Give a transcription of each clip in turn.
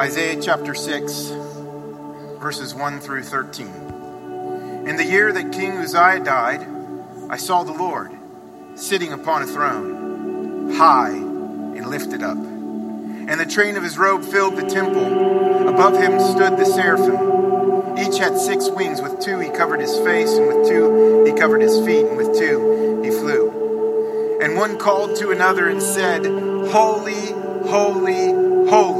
Isaiah chapter 6, verses 1 through 13. In the year that King Uzziah died, I saw the Lord sitting upon a throne, high and lifted up. And the train of his robe filled the temple. Above him stood the seraphim. Each had six wings. With two he covered his face, and with two he covered his feet, and with two he flew. And one called to another and said, Holy, holy, holy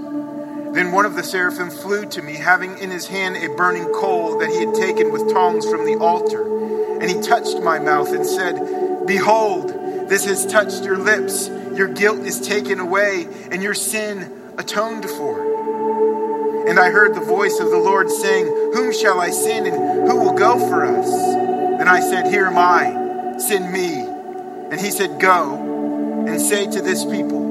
Then one of the seraphim flew to me, having in his hand a burning coal that he had taken with tongs from the altar. And he touched my mouth and said, Behold, this has touched your lips. Your guilt is taken away, and your sin atoned for. And I heard the voice of the Lord saying, Whom shall I send, and who will go for us? Then I said, Here am I, send me. And he said, Go and say to this people,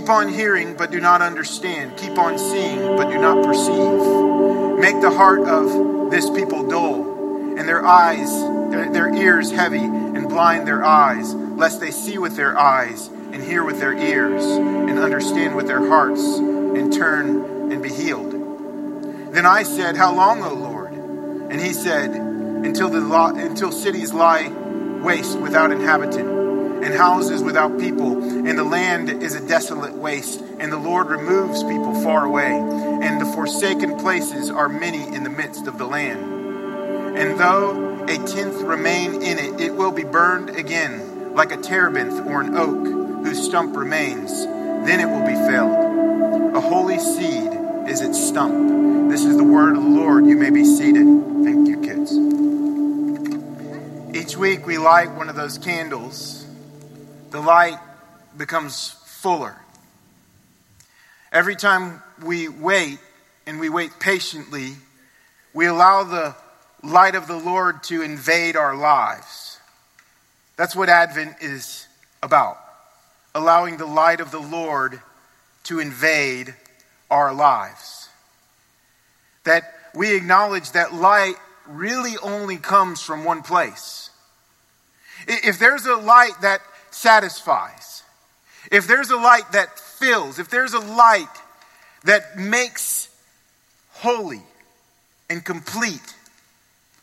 Keep on hearing, but do not understand. Keep on seeing, but do not perceive. Make the heart of this people dull, and their eyes, their, their ears heavy, and blind their eyes, lest they see with their eyes, and hear with their ears, and understand with their hearts, and turn and be healed. Then I said, How long, O Lord? And he said, Until, the, until cities lie waste without inhabitant and houses without people, and the land is a desolate waste, and the Lord removes people far away, and the forsaken places are many in the midst of the land. And though a tenth remain in it, it will be burned again, like a terebinth or an oak whose stump remains. Then it will be felled. A holy seed is its stump. This is the word of the Lord. You may be seated. Thank you, kids. Each week we light one of those candles the light becomes fuller. Every time we wait and we wait patiently, we allow the light of the Lord to invade our lives. That's what Advent is about allowing the light of the Lord to invade our lives. That we acknowledge that light really only comes from one place. If there's a light that satisfies, if there's a light that fills, if there's a light that makes holy and complete,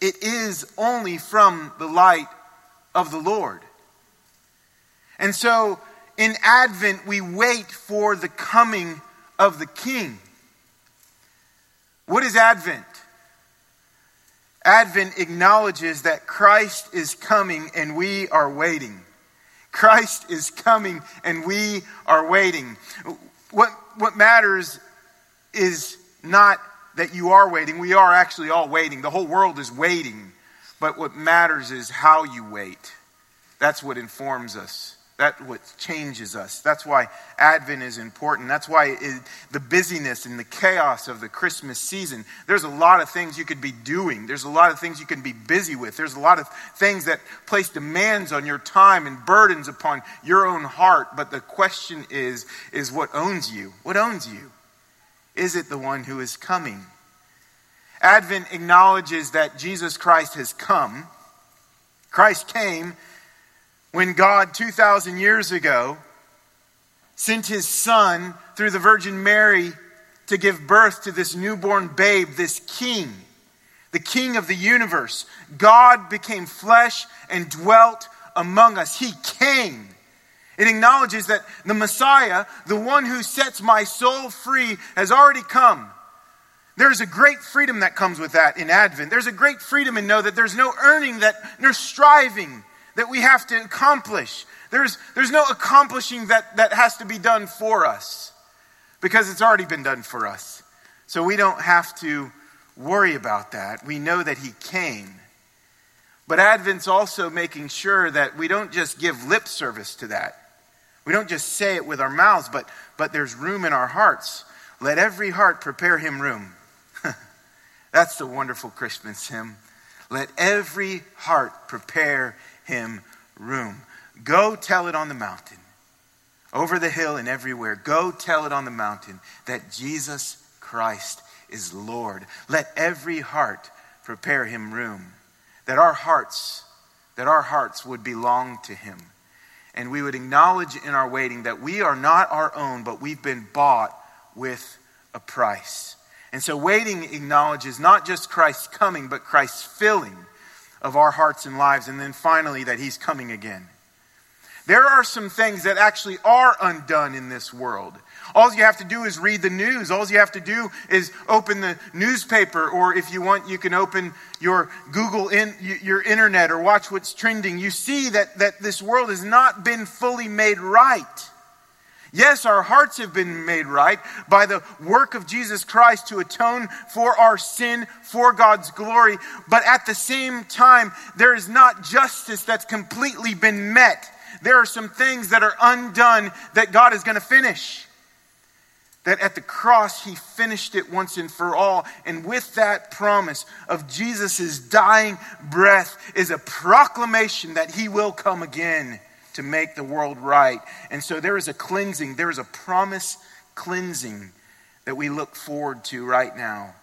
it is only from the light of the Lord. And so in Advent, we wait for the coming of the King. What is Advent? Advent acknowledges that Christ is coming and we are waiting. Christ is coming and we are waiting. What, what matters is not that you are waiting. We are actually all waiting. The whole world is waiting. But what matters is how you wait. That's what informs us. That's what changes us. That's why Advent is important. That's why it, the busyness and the chaos of the Christmas season, there's a lot of things you could be doing. There's a lot of things you can be busy with. There's a lot of things that place demands on your time and burdens upon your own heart. But the question is, is what owns you? What owns you? Is it the one who is coming? Advent acknowledges that Jesus Christ has come. Christ came when God, 2,000 years ago, sent his son through the Virgin Mary to give birth to this newborn babe, this king, the king of the universe. God became flesh and dwelt among us. He came. It acknowledges that the Messiah, the one who sets my soul free, has already come. There's a great freedom that comes with that in Advent. There's a great freedom in know that there's no earning, that no striving, that we have to accomplish. There's, there's no accomplishing that, that has to be done for us because it's already been done for us. So we don't have to worry about that. We know that He came. But Advent's also making sure that we don't just give lip service to that. We don't just say it with our mouths, but, but there's room in our hearts. Let every heart prepare him room. That's the wonderful Christmas hymn. Let every heart prepare him room. Go tell it on the mountain, over the hill and everywhere. Go tell it on the mountain that Jesus Christ is Lord. Let every heart prepare him room. That our hearts, that our hearts would belong to him. And we would acknowledge in our waiting that we are not our own, but we've been bought with a price. And so waiting acknowledges not just Christ's coming, but Christ's filling of our hearts and lives. And then finally, that he's coming again. There are some things that actually are undone in this world. All you have to do is read the news. All you have to do is open the newspaper, or if you want, you can open your Google, in, your internet, or watch what's trending. You see that, that this world has not been fully made right. Yes, our hearts have been made right by the work of Jesus Christ to atone for our sin, for God's glory. But at the same time, there is not justice that's completely been met there are some things that are undone that God is going to finish. That at the cross, He finished it once and for all. And with that promise of Jesus' dying breath is a proclamation that He will come again to make the world right. And so there is a cleansing, there is a promise cleansing that we look forward to right now.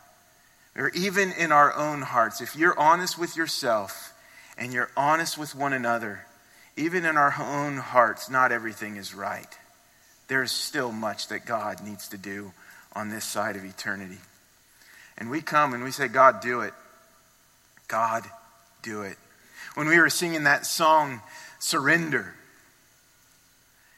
Or even in our own hearts, if you're honest with yourself and you're honest with one another, even in our own hearts, not everything is right. There's still much that God needs to do on this side of eternity. And we come and we say, God, do it. God, do it. When we were singing that song, Surrender,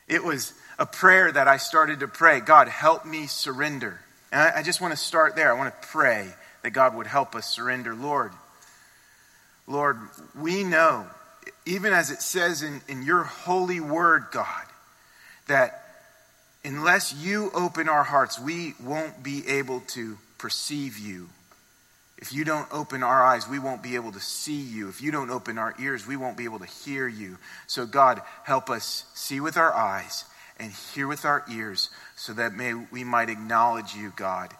it was a prayer that I started to pray God, help me surrender. And I, I just want to start there. I want to pray that God would help us surrender. Lord, Lord, we know even as it says in, in your holy word, God, that unless you open our hearts, we won't be able to perceive you. If you don't open our eyes, we won't be able to see you. If you don't open our ears, we won't be able to hear you. So, God, help us see with our eyes and hear with our ears so that may, we might acknowledge you, God,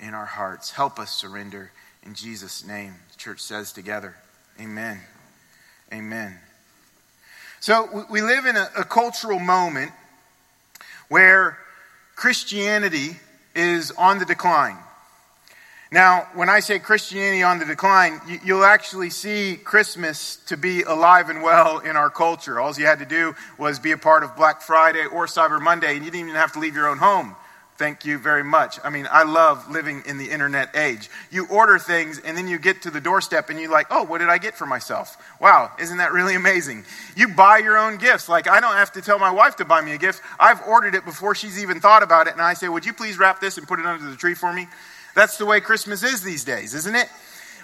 in our hearts. Help us surrender in Jesus' name. The church says together, Amen. Amen. So we live in a, a cultural moment where Christianity is on the decline. Now, when I say Christianity on the decline, you'll actually see Christmas to be alive and well in our culture. All you had to do was be a part of Black Friday or Cyber Monday, and you didn't even have to leave your own home. Thank you very much. I mean, I love living in the internet age. You order things and then you get to the doorstep and you're like, oh, what did I get for myself? Wow, isn't that really amazing? You buy your own gifts. Like, I don't have to tell my wife to buy me a gift. I've ordered it before she's even thought about it. And I say, would you please wrap this and put it under the tree for me? That's the way Christmas is these days, isn't it?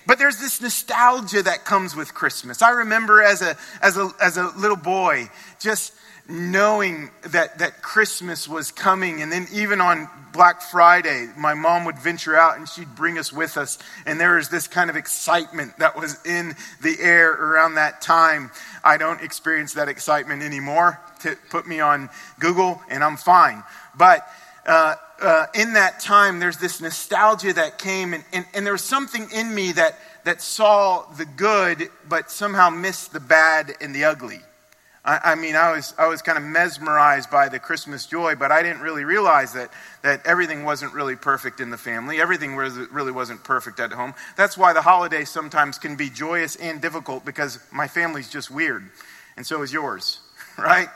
But there's this nostalgia that comes with Christmas. I remember as a, as a, as a little boy, just knowing that, that Christmas was coming. And then even on Black Friday, my mom would venture out and she'd bring us with us. And there was this kind of excitement that was in the air around that time. I don't experience that excitement anymore. To put me on Google and I'm fine. But uh, uh, in that time, there's this nostalgia that came, and, and, and there was something in me that, that saw the good, but somehow missed the bad and the ugly. I, I, mean, I was, I was kind of mesmerized by the Christmas joy, but I didn't really realize that, that everything wasn't really perfect in the family. Everything was, really wasn't perfect at home. That's why the holidays sometimes can be joyous and difficult because my family's just weird, and so is yours, right?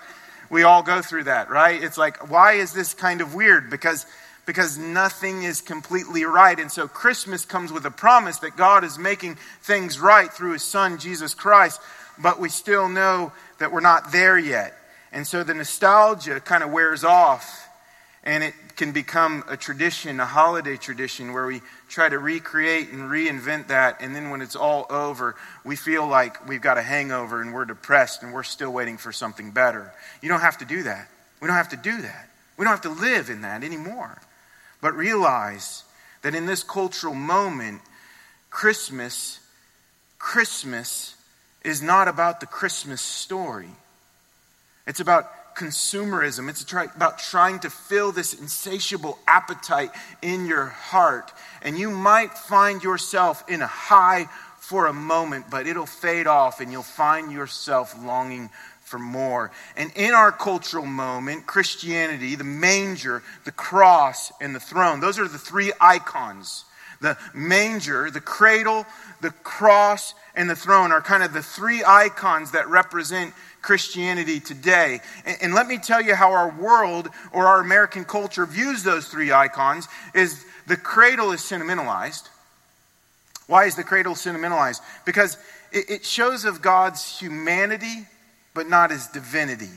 We all go through that, right? It's like, why is this kind of weird? Because because nothing is completely right. And so Christmas comes with a promise that God is making things right through his son, Jesus Christ. But we still know that we're not there yet. And so the nostalgia kind of wears off and it can become a tradition, a holiday tradition, where we try to recreate and reinvent that. And then when it's all over, we feel like we've got a hangover and we're depressed and we're still waiting for something better. You don't have to do that. We don't have to do that. We don't have to live in that anymore. But realize that in this cultural moment, Christmas, Christmas is not about the Christmas story. It's about consumerism. It's about trying to fill this insatiable appetite in your heart. And you might find yourself in a high for a moment, but it'll fade off and you'll find yourself longing for more. And in our cultural moment, Christianity, the manger, the cross, and the throne, those are the three icons. The manger, the cradle, the cross, and the throne are kind of the three icons that represent Christianity today. And, and, let me tell you how our world or our American culture views those three icons is the cradle is sentimentalized. Why is the cradle sentimentalized? Because it, it shows of God's humanity, but not his divinity.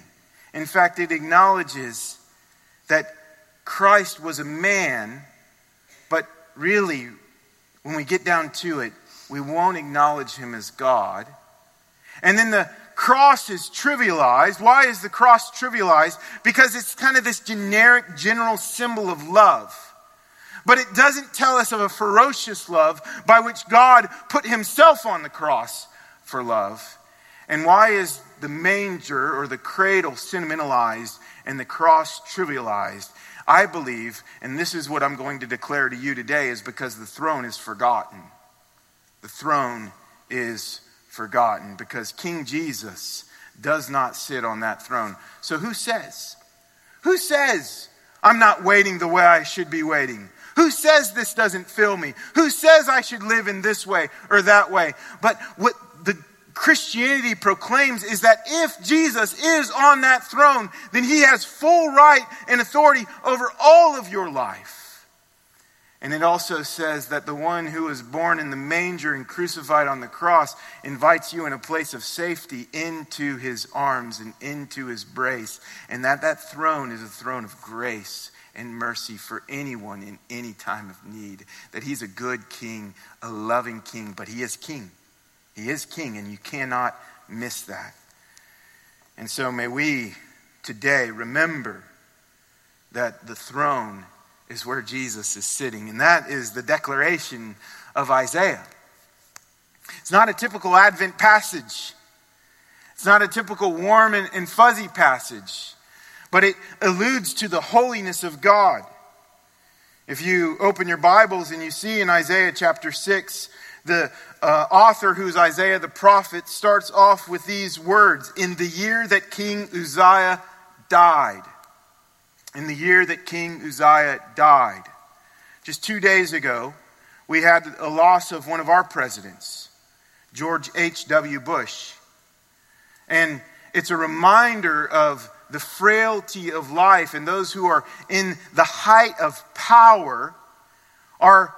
In fact, it acknowledges that Christ was a man, but really, when we get down to it, we won't acknowledge him as God. And then the cross is trivialized. Why is the cross trivialized? Because it's kind of this generic, general symbol of love. But it doesn't tell us of a ferocious love by which God put himself on the cross for love. And why is the manger or the cradle sentimentalized and the cross trivialized? I believe, and this is what I'm going to declare to you today, is because the throne is forgotten the throne is forgotten because King Jesus does not sit on that throne. So who says? Who says I'm not waiting the way I should be waiting? Who says this doesn't fill me? Who says I should live in this way or that way? But what the Christianity proclaims is that if Jesus is on that throne, then he has full right and authority over all of your life. And it also says that the one who was born in the manger and crucified on the cross invites you in a place of safety into his arms and into his brace. And that that throne is a throne of grace and mercy for anyone in any time of need. That he's a good king, a loving king, but he is king. He is king, and you cannot miss that. And so may we today remember that the throne is where Jesus is sitting. And that is the declaration of Isaiah. It's not a typical Advent passage, it's not a typical warm and, and fuzzy passage, but it alludes to the holiness of God. If you open your Bibles and you see in Isaiah chapter 6, the uh, author, who's Isaiah the prophet, starts off with these words In the year that King Uzziah died in the year that King Uzziah died. Just two days ago, we had a loss of one of our presidents, George H.W. Bush. And it's a reminder of the frailty of life, and those who are in the height of power are,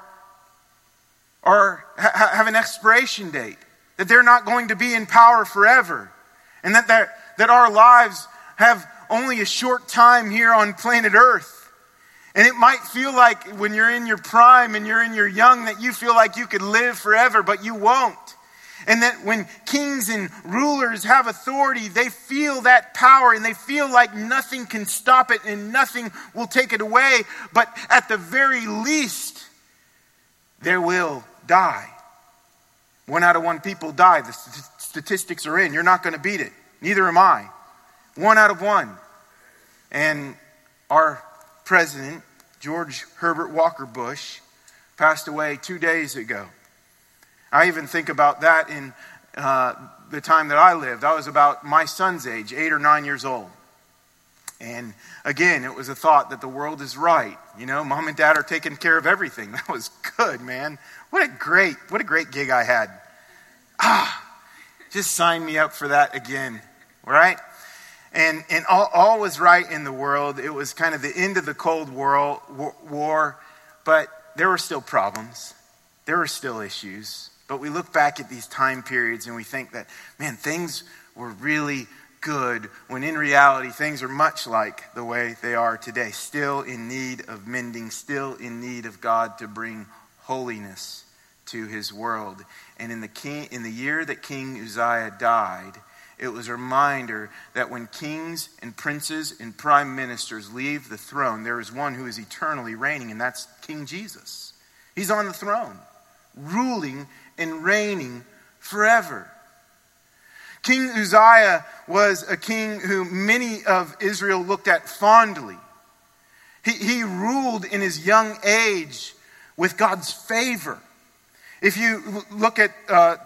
are, ha, have an expiration date, that they're not going to be in power forever, and that, that, that our lives have only a short time here on planet Earth. And it might feel like when you're in your prime and you're in your young that you feel like you could live forever, but you won't. And that when kings and rulers have authority, they feel that power and they feel like nothing can stop it and nothing will take it away. But at the very least, they will die. One out of one people die. The statistics are in. You're not going to beat it. Neither am I. One out of one. And our president, George Herbert Walker Bush, passed away two days ago. I even think about that in uh, the time that I lived. I was about my son's age, eight or nine years old. And again, it was a thought that the world is right. You know, mom and dad are taking care of everything. That was good, man. What a great, what a great gig I had. Ah, just sign me up for that again. Right? And, and all, all was right in the world. It was kind of the end of the Cold War, war, but there were still problems. There were still issues. But we look back at these time periods and we think that, man, things were really good when in reality things are much like the way they are today. Still in need of mending, still in need of God to bring holiness to his world. And in the, king, in the year that King Uzziah died, it was a reminder that when kings and princes and prime ministers leave the throne, there is one who is eternally reigning, and that's King Jesus. He's on the throne, ruling and reigning forever. King Uzziah was a king who many of Israel looked at fondly. He, he ruled in his young age with God's favor. If you look at uh,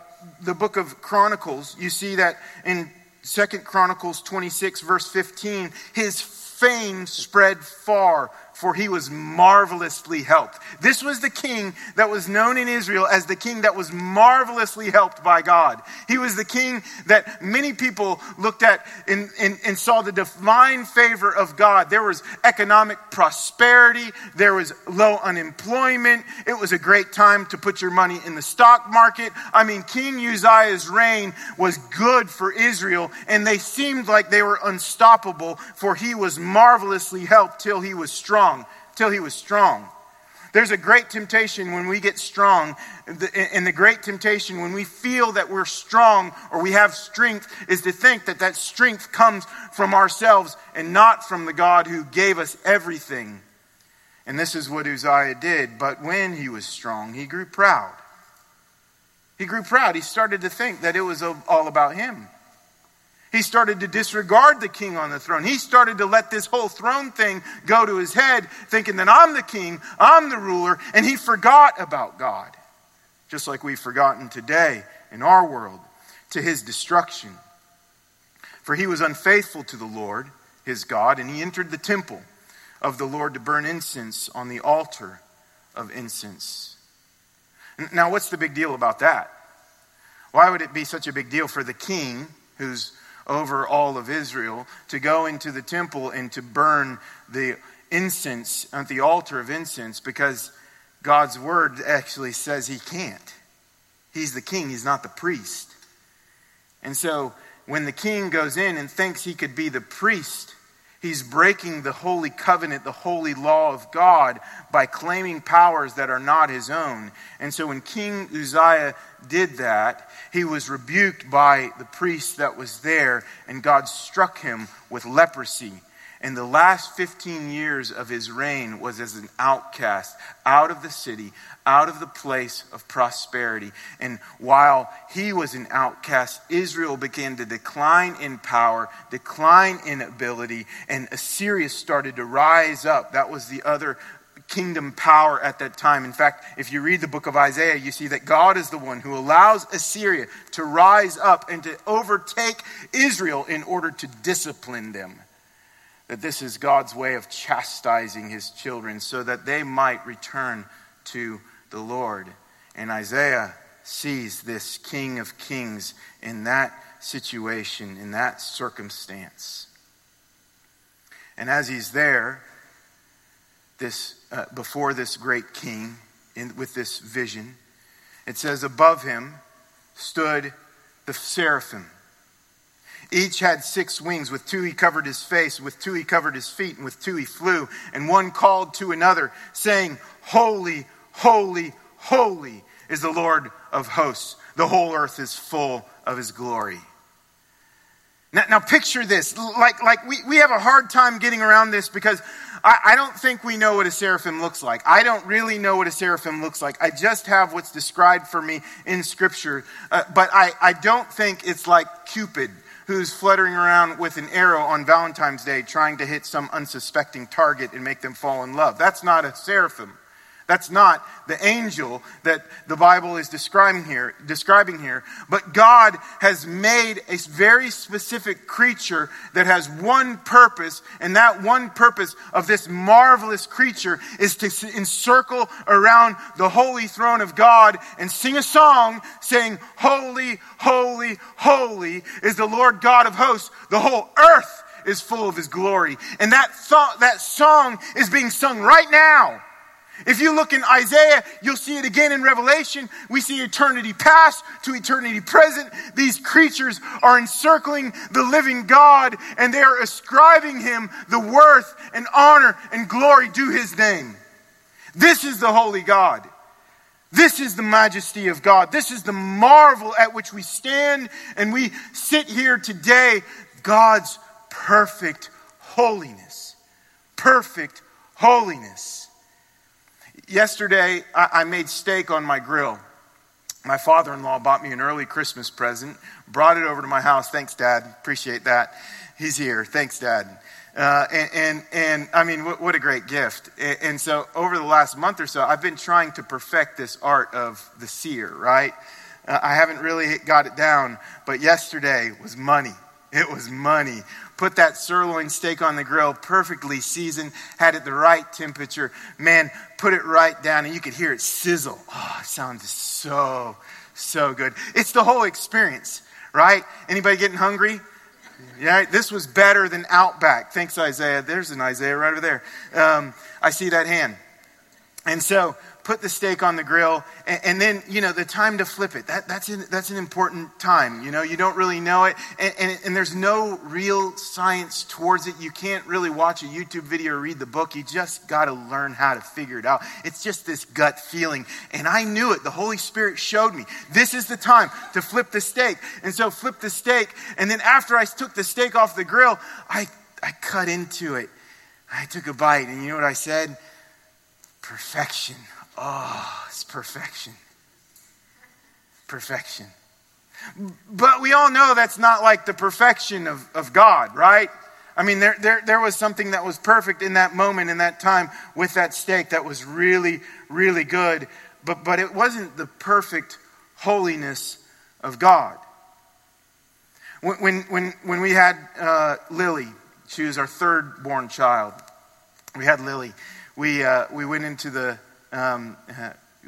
the book of Chronicles, you see that in Second Chronicles 26, verse 15, his fame spread far for he was marvelously helped. This was the king that was known in Israel as the king that was marvelously helped by God. He was the king that many people looked at and, and, and saw the divine favor of God. There was economic prosperity, there was low unemployment. It was a great time to put your money in the stock market. I mean, King Uzziah's reign was good for Israel, and they seemed like they were unstoppable, for he was marvelously helped till he was strong strong till he was strong. There's a great temptation when we get strong, and the great temptation when we feel that we're strong or we have strength is to think that that strength comes from ourselves and not from the God who gave us everything. And this is what Uzziah did. But when he was strong, he grew proud. He grew proud. He started to think that it was all about him. He started to disregard the king on the throne. He started to let this whole throne thing go to his head, thinking that I'm the king, I'm the ruler, and he forgot about God. Just like we've forgotten today in our world to his destruction. For he was unfaithful to the Lord, his God, and he entered the temple of the Lord to burn incense on the altar of incense. Now, what's the big deal about that? Why would it be such a big deal for the king who's over all of Israel to go into the temple and to burn the incense at the altar of incense because God's word actually says he can't. He's the king, he's not the priest. And so when the king goes in and thinks he could be the priest, he's breaking the holy covenant, the holy law of God by claiming powers that are not his own. And so when King Uzziah did that, he was rebuked by the priest that was there, and God struck him with leprosy. And the last 15 years of his reign was as an outcast, out of the city, out of the place of prosperity. And while he was an outcast, Israel began to decline in power, decline in ability, and Assyria started to rise up. That was the other kingdom power at that time. In fact, if you read the book of Isaiah, you see that God is the one who allows Assyria to rise up and to overtake Israel in order to discipline them. That this is God's way of chastising his children so that they might return to the Lord. And Isaiah sees this King of Kings in that situation, in that circumstance. And as he's there, this, uh, before this great king in, with this vision. It says, Above him stood the seraphim. Each had six wings. With two he covered his face, with two he covered his feet, and with two he flew. And one called to another, saying, Holy, holy, holy is the Lord of hosts. The whole earth is full of his glory. Now, now picture this. Like, like we, we have a hard time getting around this because I, I don't think we know what a seraphim looks like. I don't really know what a seraphim looks like. I just have what's described for me in Scripture. Uh, but I, I don't think it's like Cupid, who's fluttering around with an arrow on Valentine's Day trying to hit some unsuspecting target and make them fall in love. That's not a seraphim. That's not the angel that the Bible is describing here, describing here. But God has made a very specific creature that has one purpose, and that one purpose of this marvelous creature is to encircle around the holy throne of God and sing a song saying, Holy, holy, holy is the Lord God of hosts. The whole earth is full of his glory. And that, th- that song is being sung right now. If you look in Isaiah, you'll see it again in Revelation. We see eternity past to eternity present. These creatures are encircling the living God and they are ascribing him the worth and honor and glory due his name. This is the holy God. This is the majesty of God. This is the marvel at which we stand and we sit here today. God's perfect holiness. Perfect holiness. Yesterday, I, made steak on my grill. my father in law bought me an early Christmas present, brought it over to my house. Thanks, Dad. Appreciate that. He's here. Thanks, Dad. Uh, and, and, and, I mean, what, what a great gift. And, and, so, over the last month or so, I've been trying to perfect this art of the sear, right? Uh, I haven't really got it down, but yesterday was money. It was money. Put that sirloin steak on the grill, perfectly seasoned, had it the right temperature. Man, put it right down, and you could hear it sizzle. Oh, it sounds so, so good. It's the whole experience, right? Anybody getting hungry? Yeah, this was better than Outback. Thanks, Isaiah. There's an Isaiah right over there. Um, I see that hand. And so put the steak on the grill, and, and, then, you know, the time to flip it. That, that's, an, that's an important time. You know, you don't really know it, and, and, and, there's no real science towards it. You can't really watch a YouTube video or read the book. You just got to learn how to figure it out. It's just this gut feeling. And I knew it. The Holy Spirit showed me this is the time to flip the steak. And so, flip the steak. And then, after I took the steak off the grill, I, I cut into it. I took a bite, and you know what I said? Perfection. Oh, it's perfection. Perfection. But we all know that's not like the perfection of, of God, right? I mean, there, there, there was something that was perfect in that moment, in that time, with that steak that was really, really good. But, but it wasn't the perfect holiness of God. When, when, when, we had uh, Lily, she was our third born child, we had Lily. We, uh, we went into the um,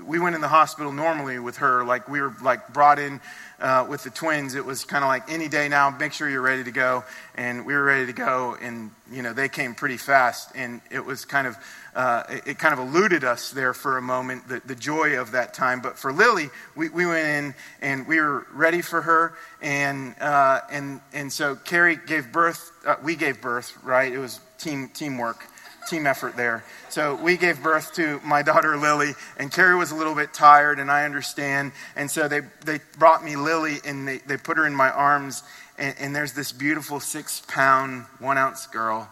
we went in the hospital normally with her, like we were like brought in uh, with the twins. It was kind of like any day now, make sure you're ready to go. And we were ready to go, and you know they came pretty fast, and it was kind of uh, it, kind of eluded us there for a moment, the, the joy of that time. But for Lily, we, we went in and we were ready for her, and uh, and and so Carrie gave birth. Uh, we gave birth, right? It was team teamwork team effort there. So we gave birth to my daughter Lily, and Carrie was a little bit tired, and I understand. And so they, they brought me Lily, and they, they put her in my arms, and, and there's this beautiful six pound, one ounce girl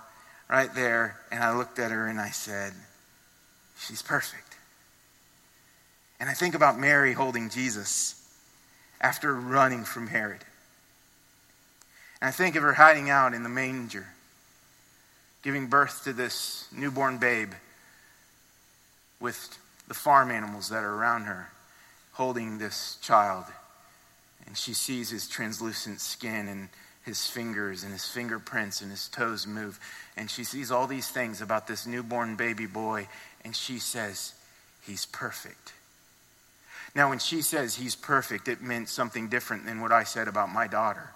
right there. And I looked at her and I said, She's perfect. And I think about Mary holding Jesus after running from Herod. And I think of her hiding out in the manger giving birth to this newborn babe with the farm animals that are around her, holding this child. And she sees his translucent skin and his fingers and his fingerprints and his toes move. And she sees all these things about this newborn baby boy. And she says, He's perfect. Now, when she says he's perfect, it meant something different than what I said about my daughter.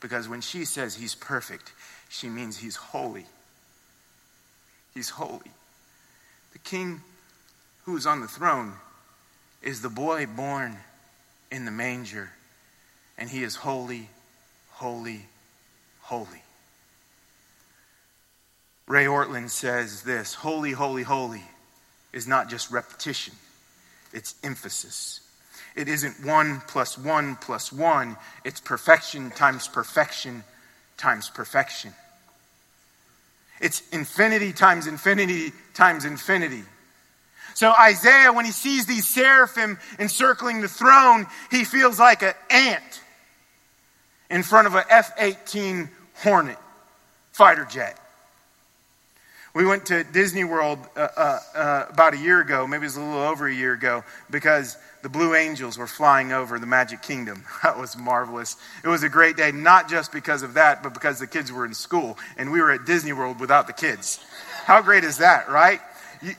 Because when she says he's perfect, she means he's holy. He's holy. The king who is on the throne is the boy born in the manger, and he is holy, holy, holy. Ray Ortlund says this Holy, holy, holy is not just repetition, it's emphasis. It isn't one plus one plus one, it's perfection times perfection times perfection. It's infinity times infinity times infinity. So Isaiah, when he sees these seraphim encircling the throne, he feels like an ant in front of an F 18 Hornet fighter jet. We went to Disney World uh, uh, uh, about a year ago, maybe it was a little over a year ago, because the Blue Angels were flying over the Magic Kingdom. That was marvelous. It was a great day, not just because of that, but because the kids were in school and we were at Disney World without the kids. How great is that, right?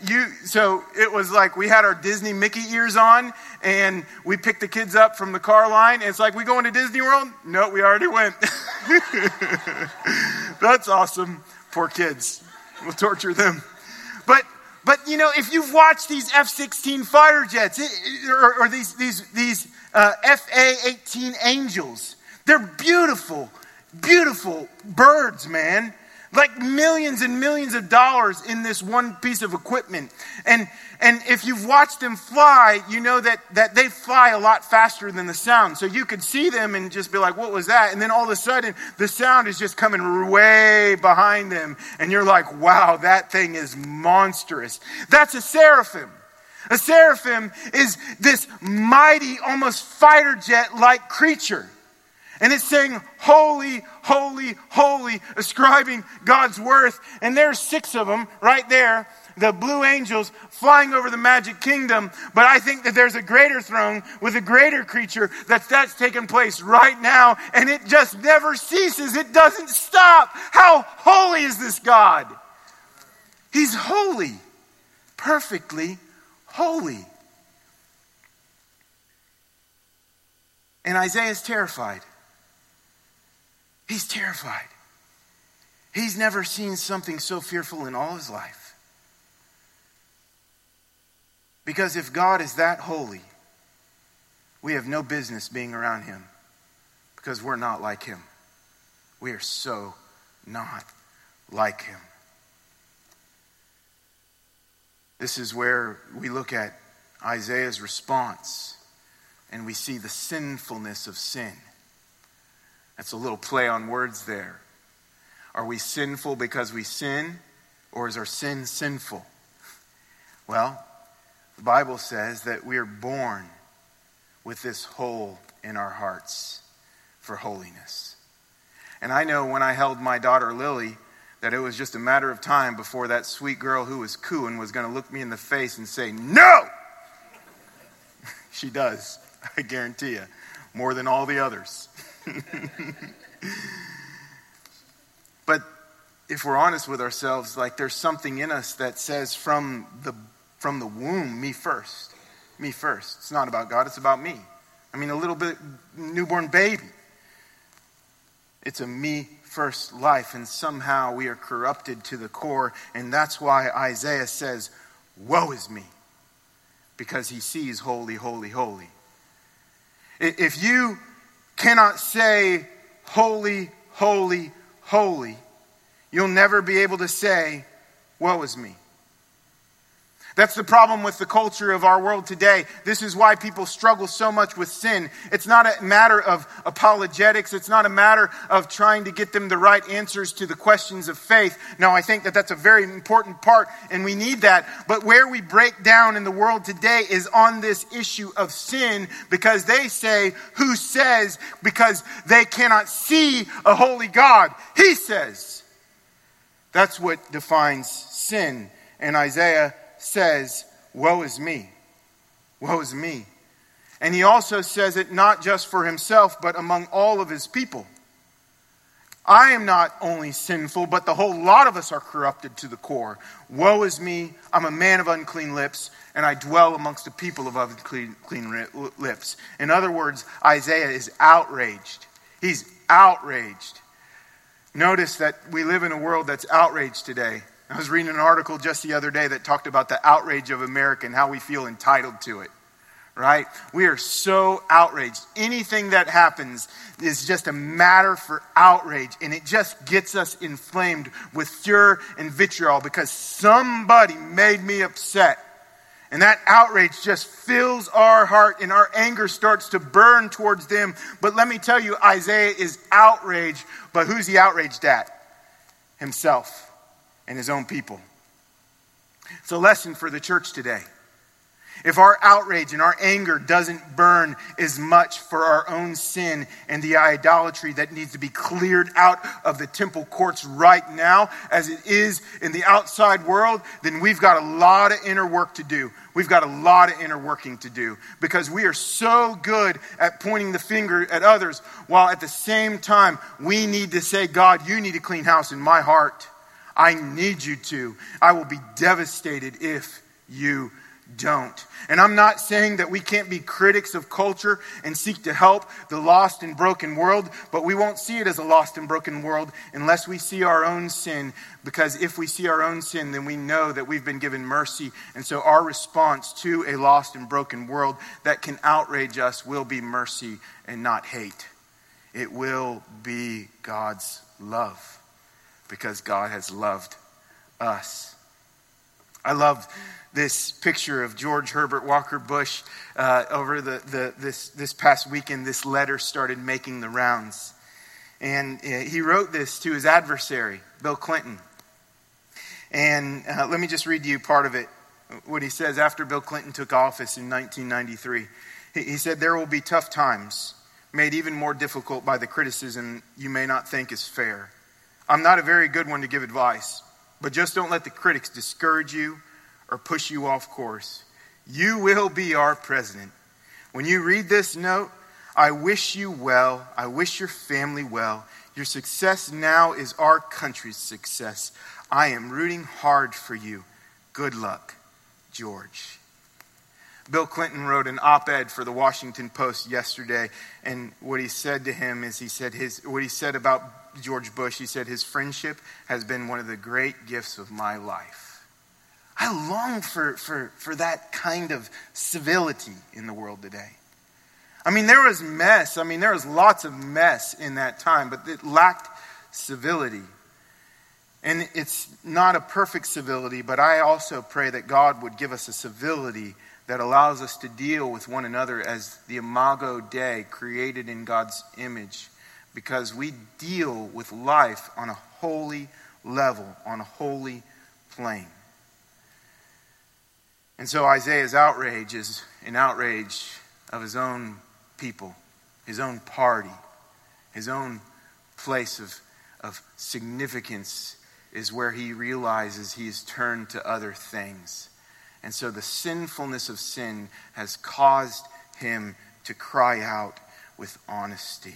You, so it was like we had our Disney Mickey ears on, and we picked the kids up from the car line. And it's like we going to Disney World? No, we already went. That's awesome. Poor kids. We'll torture them. But but you know, if you've watched these F-16 fighter jets or, or these these these uh, FA-18 Angels, they're beautiful, beautiful birds, man like millions and millions of dollars in this one piece of equipment. And, and if you've watched them fly, you know that, that they fly a lot faster than the sound. So you could see them and just be like, what was that? And then all of a sudden, the sound is just coming way behind them. And you're like, wow, that thing is monstrous. That's a seraphim. A seraphim is this mighty, almost fighter jet like creature. And it's saying, Holy, holy, holy, ascribing God's worth. And there's six of them right there, the blue angels flying over the magic kingdom. But I think that there's a greater throne with a greater creature that that's taking place right now. And it just never ceases. It doesn't stop. How holy is this God? He's holy, perfectly holy. And Isaiah is terrified. He's terrified. He's never seen something so fearful in all his life. Because if God is that holy, we have no business being around him because we're not like him. We are so not like him. This is where we look at Isaiah's response and we see the sinfulness of sin. That's a little play on words there. Are we sinful because we sin, or is our sin sinful? Well, the Bible says that we are born with this hole in our hearts for holiness. And I know when I held my daughter Lily that it was just a matter of time before that sweet girl who was cooing was going to look me in the face and say, No! she does, I guarantee you, more than all the others. but if we're honest with ourselves, like there's something in us that says from the from the womb, me first. Me first. It's not about God, it's about me. I mean a little bit newborn baby. It's a me first life, and somehow we are corrupted to the core, and that's why Isaiah says, Woe is me, because he sees holy, holy, holy. If you cannot say, Holy, holy, holy, you'll never be able to say, Woe is me. That's the problem with the culture of our world today. This is why people struggle so much with sin. It's not a matter of apologetics. It's not a matter of trying to get them the right answers to the questions of faith. Now, I think that that's a very important part, and we need that. But where we break down in the world today is on this issue of sin because they say, Who says? Because they cannot see a holy God. He says. That's what defines sin. And Isaiah says, Woe is me. Woe is me. And he also says it not just for himself, but among all of his people. I am not only sinful, but the whole lot of us are corrupted to the core. Woe is me. I'm a man of unclean lips, and I dwell amongst a people of unclean clean lips. In other words, Isaiah is outraged. He's outraged. Notice that we live in a world that's outraged today. I was reading an article just the other day that talked about the outrage of America and how we feel entitled to it. Right? We are so outraged. Anything that happens is just a matter for outrage, and it just gets us inflamed with furor and vitriol because somebody made me upset. And that outrage just fills our heart, and our anger starts to burn towards them. But let me tell you, Isaiah is outraged, but who's he outraged at? Himself and his own people. It's a lesson for the church today. If our outrage and our anger doesn't burn as much for our own sin and the idolatry that needs to be cleared out of the temple courts right now as it is in the outside world, then we've got a lot of inner work to do. We've got a lot of inner working to do because we are so good at pointing the finger at others while at the same time we need to say, God, you need a clean house in my heart. I need you to. I will be devastated if you don't. And I'm not saying that we can't be critics of culture and seek to help the lost and broken world, but we won't see it as a lost and broken world unless we see our own sin. Because if we see our own sin, then we know that we've been given mercy. And so our response to a lost and broken world that can outrage us will be mercy and not hate. It will be God's love because God has loved us. I love this picture of George Herbert Walker Bush uh, over the, the, this, this past weekend. This letter started making the rounds. And uh, he wrote this to his adversary, Bill Clinton. And uh, let me just read you part of it. what he says after Bill Clinton took office in 1993. He said, There will be tough times, made even more difficult by the criticism you may not think is fair. I'm not a very good one to give advice, but just don't let the critics discourage you or push you off course. You will be our president. When you read this note, I wish you well. I wish your family well. Your success now is our country's success. I am rooting hard for you. Good luck, George. Bill Clinton wrote an op ed for the Washington Post yesterday, and what he said to him is he said his, what he said about George Bush, he said, his friendship has been one of the great gifts of my life. I long for, for, for that kind of civility in the world today. I mean, there was mess. I mean, there was lots of mess in that time, but it lacked civility. And it's not a perfect civility, but I also pray that God would give us a civility that allows us to deal with one another as the imago Dei, created in God's image, because we deal with life on a holy level, on a holy plane. And so Isaiah's outrage is an outrage of his own people, his own party, his own place of, of significance is where he realizes he he's turned to other things. And so the sinfulness of sin has caused him to cry out with honesty.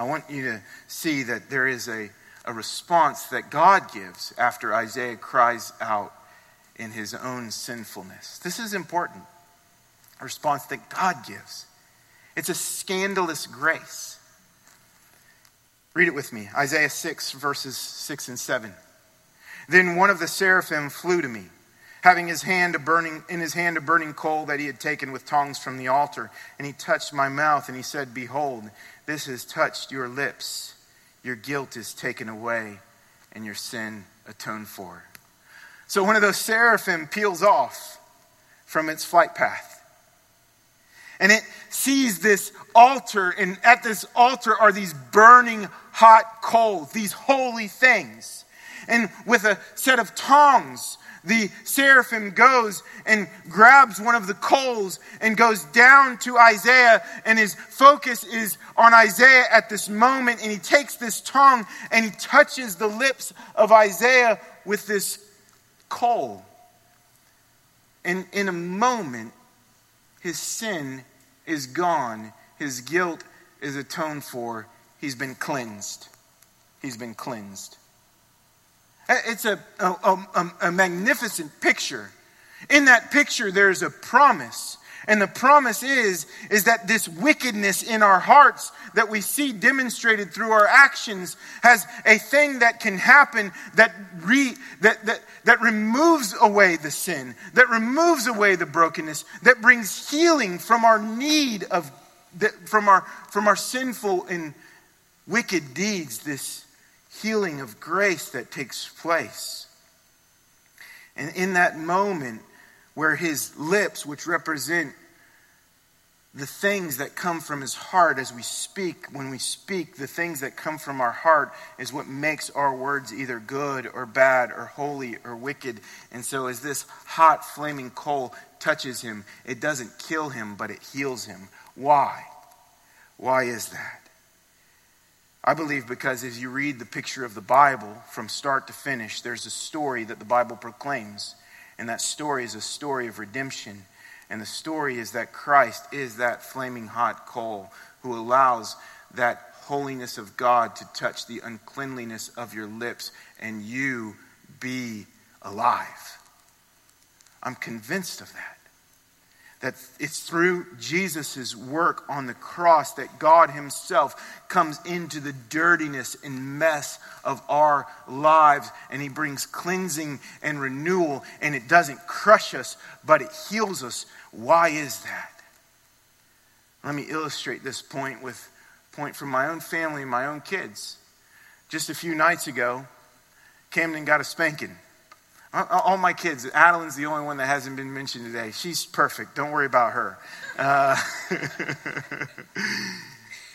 I want you to see that there is a, a response that God gives after Isaiah cries out in his own sinfulness. This is important. A response that God gives. It's a scandalous grace. Read it with me Isaiah 6, verses 6 and 7. Then one of the seraphim flew to me, having his hand a burning, in his hand a burning coal that he had taken with tongs from the altar. And he touched my mouth, and he said, Behold, this has touched your lips. Your guilt is taken away, and your sin atoned for. So one of those seraphim peels off from its flight path and it sees this altar, and at this altar are these burning hot coals, these holy things. And with a set of tongs, the seraphim goes and grabs one of the coals and goes down to Isaiah, and his focus is on Isaiah at this moment. And he takes this tongue and he touches the lips of Isaiah with this coal. And in a moment, his sin is gone, his guilt is atoned for, he's been cleansed. He's been cleansed. It's a, a, a, a magnificent picture. In that picture, there's a promise and the promise is, is that this wickedness in our hearts that we see demonstrated through our actions has a thing that can happen that, re, that, that, that removes away the sin, that removes away the brokenness, that brings healing from our need of, from our, from our sinful and wicked deeds, this healing of grace that takes place. And in that moment, where his lips, which represent the things that come from his heart as we speak, when we speak, the things that come from our heart is what makes our words either good or bad or holy or wicked. And so, as this hot, flaming coal touches him, it doesn't kill him, but it heals him. Why? Why is that? I believe because as you read the picture of the Bible from start to finish, there's a story that the Bible proclaims. And that story is a story of redemption. And the story is that Christ is that flaming hot coal who allows that holiness of God to touch the uncleanliness of your lips and you be alive. I'm convinced of that that it's through Jesus' work on the cross that God Himself comes into the dirtiness and mess of our lives and He brings cleansing and renewal, and it doesn't crush us, but it heals us. Why is that? Let me illustrate this point with point from my own family and my own kids. Just a few nights ago, Camden got a spanking. All my kids, Adeline's the only one that hasn't been mentioned today. She's perfect. Don't worry about her. Uh,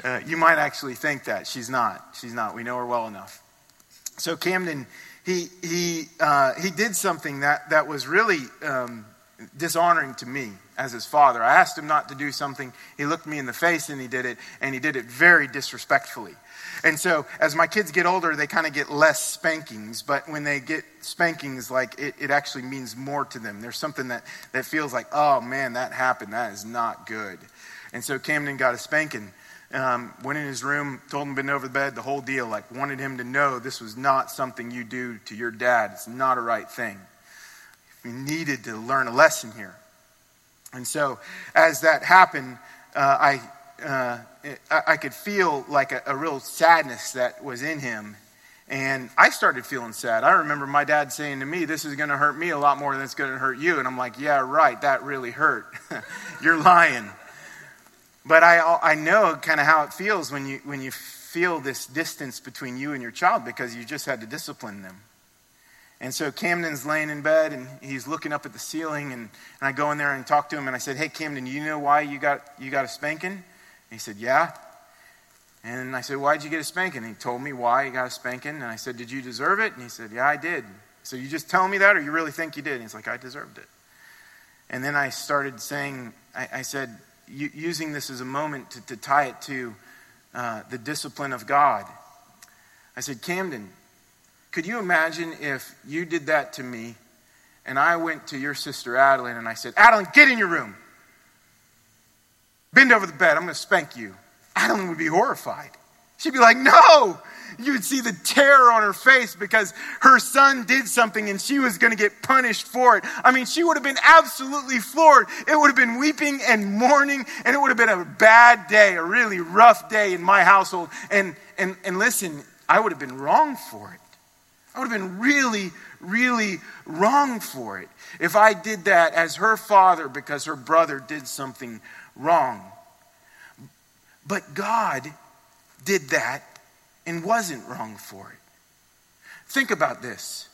uh, you might actually think that. She's not. She's not. We know her well enough. so Camden, he, he, uh, he did something that, that was really um, dishonoring to me as his father. I asked him not to do something. He looked me in the face and he did it, and he did it very disrespectfully. And so, as my kids get older, they kind of get less spankings. But when they get spankings, like it, it actually means more to them. There's something that, that feels like, oh man, that happened. That is not good. And so Camden got a spanking. Um, went in his room, told him to bend over the bed, the whole deal. Like wanted him to know this was not something you do to your dad. It's not a right thing. We needed to learn a lesson here. And so, as that happened, uh, I uh, I could feel like a, a real sadness that was in him. And I started feeling sad. I remember my dad saying to me, This is going to hurt me a lot more than it's going to hurt you. And I'm like, Yeah, right. That really hurt. You're lying. But I, I know kind of how it feels when you, when you feel this distance between you and your child because you just had to discipline them. And so Camden's laying in bed and he's looking up at the ceiling. And, and I go in there and talk to him. And I said, Hey, Camden, you know why you got, you got a spanking? He said, Yeah. And I said, Why'd you get a spanking? And he told me why he got a spanking. And I said, Did you deserve it? And he said, Yeah, I did. So you just tell me that, or you really think you did? And he's like, I deserved it. And then I started saying, I, I said, using this as a moment to, to tie it to uh, the discipline of God. I said, Camden, could you imagine if you did that to me and I went to your sister Adeline and I said, Adeline, get in your room. Bend over the bed. I'm going to spank you. Adeline would be horrified. She'd be like, No! You would see the terror on her face because her son did something and she was going to get punished for it. I mean, she would have been absolutely floored. It would have been weeping and mourning, and it would have been a bad day, a really rough day in my household. And, and, and listen, I would have been wrong for it. I would have been really, really wrong for it if I did that as her father because her brother did something wrong. But God did that and wasn't wrong for it. Think about this.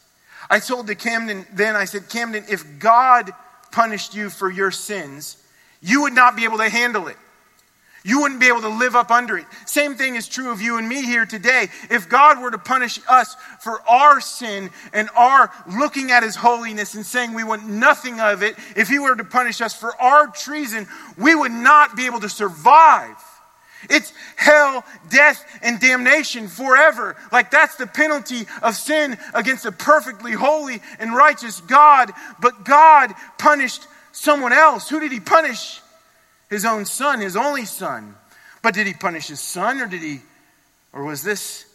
I told to Camden then, I said, Camden, if God punished you for your sins, you would not be able to handle it. You wouldn't be able to live up under it. Same thing is true of you and me here today. If God were to punish us for our sin and our looking at his holiness and saying we want nothing of it, if he were to punish us for our treason, we would not be able to survive. It's hell, death, and damnation forever. Like that's the penalty of sin against a perfectly holy and righteous God. But God punished someone else. Who did he punish? His own son, his only son. But did he punish his son or did he, or was this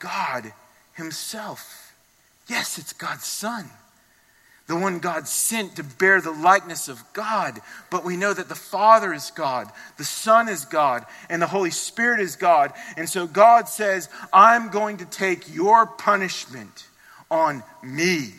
God himself? Yes, it's God's son. The one God sent to bear the likeness of God. But we know that the Father is God, the Son is God, and the Holy Spirit is God. And so God says, I'm going to take your punishment on me.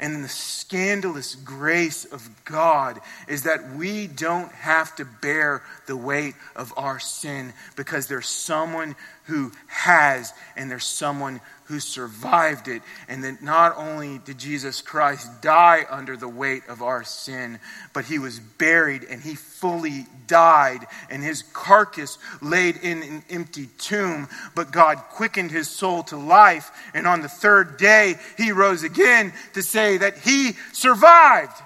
And the scandalous grace of God is that we don't have to bear the weight of our sin because there's someone who has and there's someone who survived it. And that not only did Jesus Christ die under the weight of our sin, but he was buried and he fully died, and his carcass laid in an empty tomb. But God quickened his soul to life, and on the third day he rose again to say that he survived.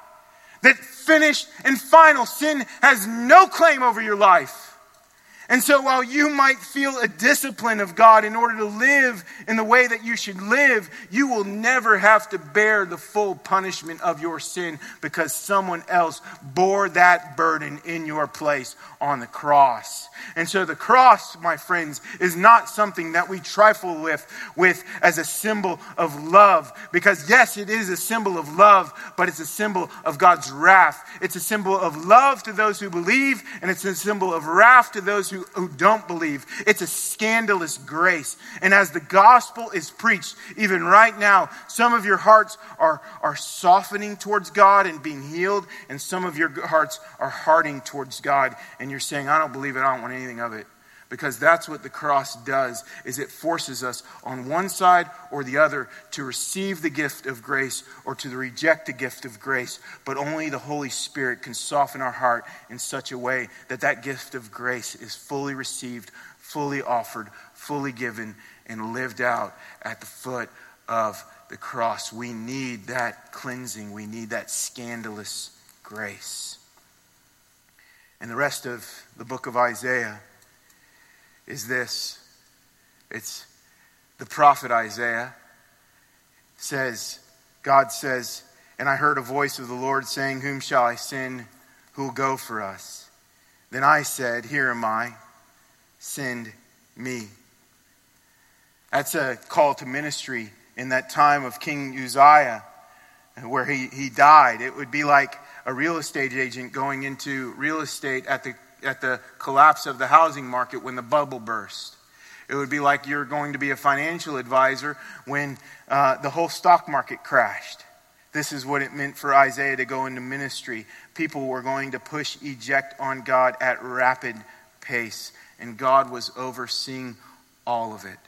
That finished and final sin has no claim over your life. And so, while you might feel a discipline of God in order to live in the way that you should live, you will never have to bear the full punishment of your sin because someone else bore that burden in your place on the cross. And so, the cross, my friends, is not something that we trifle with, with as a symbol of love. Because, yes, it is a symbol of love, but it's a symbol of God's wrath. It's a symbol of love to those who believe, and it's a symbol of wrath to those who, who don't believe. It's a scandalous grace. And as the gospel is preached, even right now, some of your hearts are, are softening towards God and being healed, and some of your hearts are hardening towards God, and you're saying, I don't believe it, I don't want anything of it. Because that's what the cross does is it forces us on one side or the other to receive the gift of grace or to reject the gift of grace. But only the holy spirit can soften our heart in such a way that that gift of grace is fully received fully offered fully given and lived out at the foot of the cross. We need that cleansing. We need that scandalous grace. And the rest of the book of isaiah is this it's the prophet Isaiah says, God says, and I heard a voice of the Lord saying, Whom shall I send? Who will go for us? Then I said, Here am I, send me. That's a call to ministry in that time of King Uzziah where he, he died. It would be like a real estate agent going into real estate at the at the collapse of the housing market when the bubble burst. It would be like you're going to be a financial advisor when uh, the whole stock market crashed. This is what it meant for Isaiah to go into ministry. People were going to push eject on God at rapid pace, and God was overseeing all of it.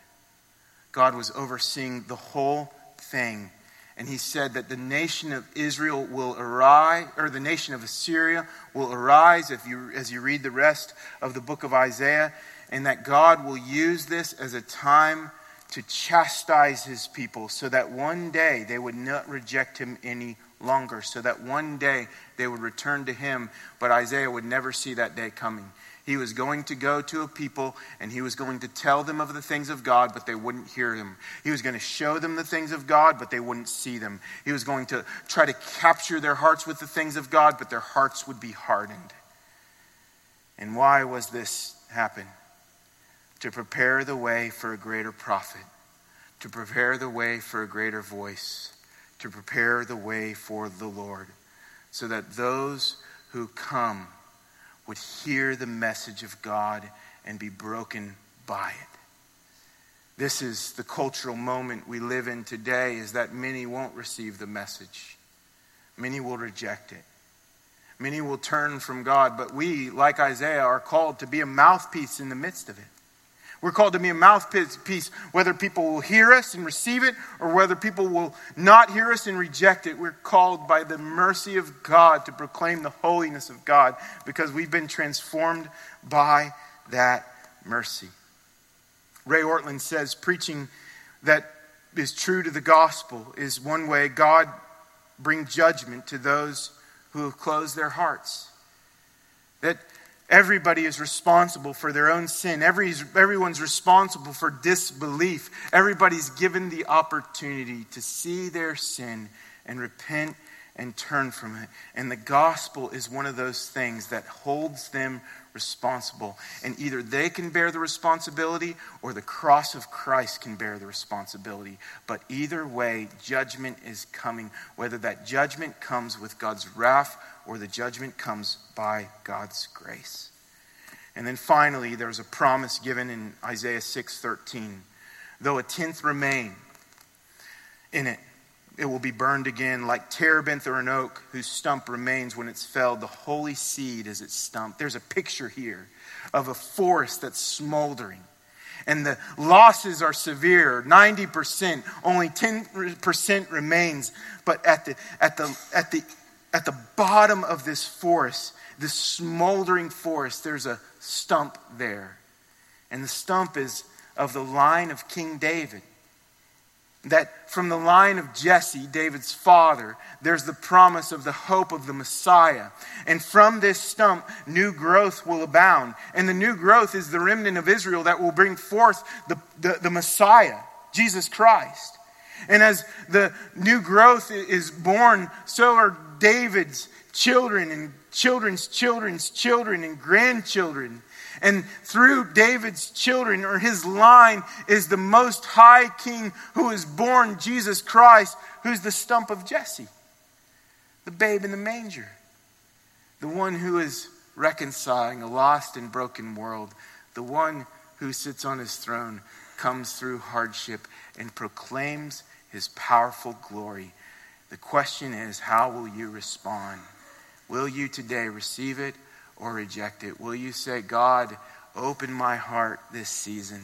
God was overseeing the whole thing and he said that the nation of Israel will arise, or the nation of Assyria will arise, if you, as you read the rest of the book of Isaiah, and that God will use this as a time to chastise his people so that one day they would not reject him any longer, so that one day they would return to him, but Isaiah would never see that day coming. He was going to go to a people and he was going to tell them of the things of God, but they wouldn't hear him. He was going to show them the things of God, but they wouldn't see them. He was going to try to capture their hearts with the things of God, but their hearts would be hardened. And why was this happen? To prepare the way for a greater prophet, to prepare the way for a greater voice, to prepare the way for the Lord, so that those who come would hear the message of God and be broken by it. This is the cultural moment we live in today is that many won't receive the message. Many will reject it. Many will turn from God, but we, like Isaiah, are called to be a mouthpiece in the midst of it. We're called to be a mouthpiece, whether people will hear us and receive it or whether people will not hear us and reject it. We're called by the mercy of God to proclaim the holiness of God because we've been transformed by that mercy. Ray Ortlund says preaching that is true to the gospel is one way God brings judgment to those who have closed their hearts. That Everybody is responsible for their own sin. Every, everyone's responsible for disbelief. Everybody's given the opportunity to see their sin and repent and turn from it. And the gospel is one of those things that holds them responsible. And either they can bear the responsibility or the cross of Christ can bear the responsibility. But either way, judgment is coming, whether that judgment comes with God's wrath or the judgment comes by God's grace. And then finally, there's a promise given in Isaiah 6:13. Though a tenth remain in it, it will be burned again like terebinth or an oak whose stump remains when it's felled. The holy seed is its stump. There's a picture here of a forest that's smoldering. And the losses are severe 90%, only 10% remains. But at the, at the, at the at the bottom of this forest, this smoldering forest, there's a stump there. And the stump is of the line of King David. That from the line of Jesse, David's father, there's the promise of the hope of the Messiah. And from this stump, new growth will abound. And the new growth is the remnant of Israel that will bring forth the, the, the Messiah, Jesus Christ. And as the new growth is born, so are David's children and children's children's children and grandchildren. And through David's children or his line is the most high king who is born, Jesus Christ, who's the stump of Jesse, the babe in the manger, the one who is reconciling a lost and broken world, the one who sits on his throne, comes through hardship and proclaims his powerful glory the question is, how will you respond? Will you today receive it or reject it? Will you say, God, open my heart this season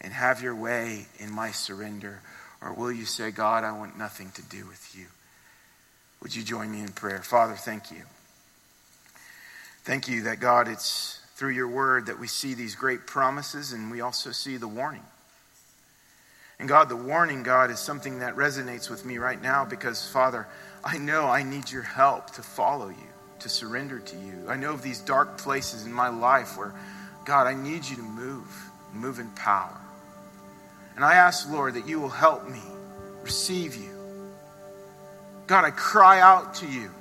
and have your way in my surrender? Or will you say, God, I want nothing to do with you? Would you join me in prayer? Father, thank you. Thank you that, God, it's through your word that we see these great promises and we also see the warning. And God, the warning, God, is something that resonates with me right now because, Father, I know I need your help to follow you, to surrender to you. I know of these dark places in my life where, God, I need you to move, move in power. And I ask, Lord, that you will help me receive you. God, I cry out to you.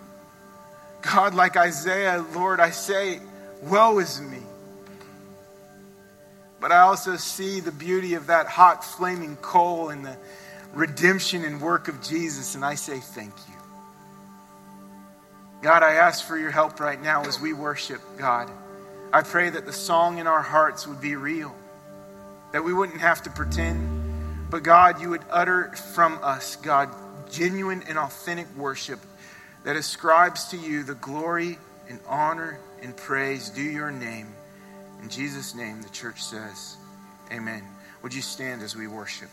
God, like Isaiah, Lord, I say, Woe is me. But I also see the beauty of that hot, flaming coal and the redemption and work of Jesus, and I say, Thank you. God, I ask for your help right now as we worship, God. I pray that the song in our hearts would be real, that we wouldn't have to pretend, but God, you would utter from us, God, genuine and authentic worship that ascribes to you the glory and honor and praise due your name. In Jesus' name, the church says, Amen. Would you stand as we worship?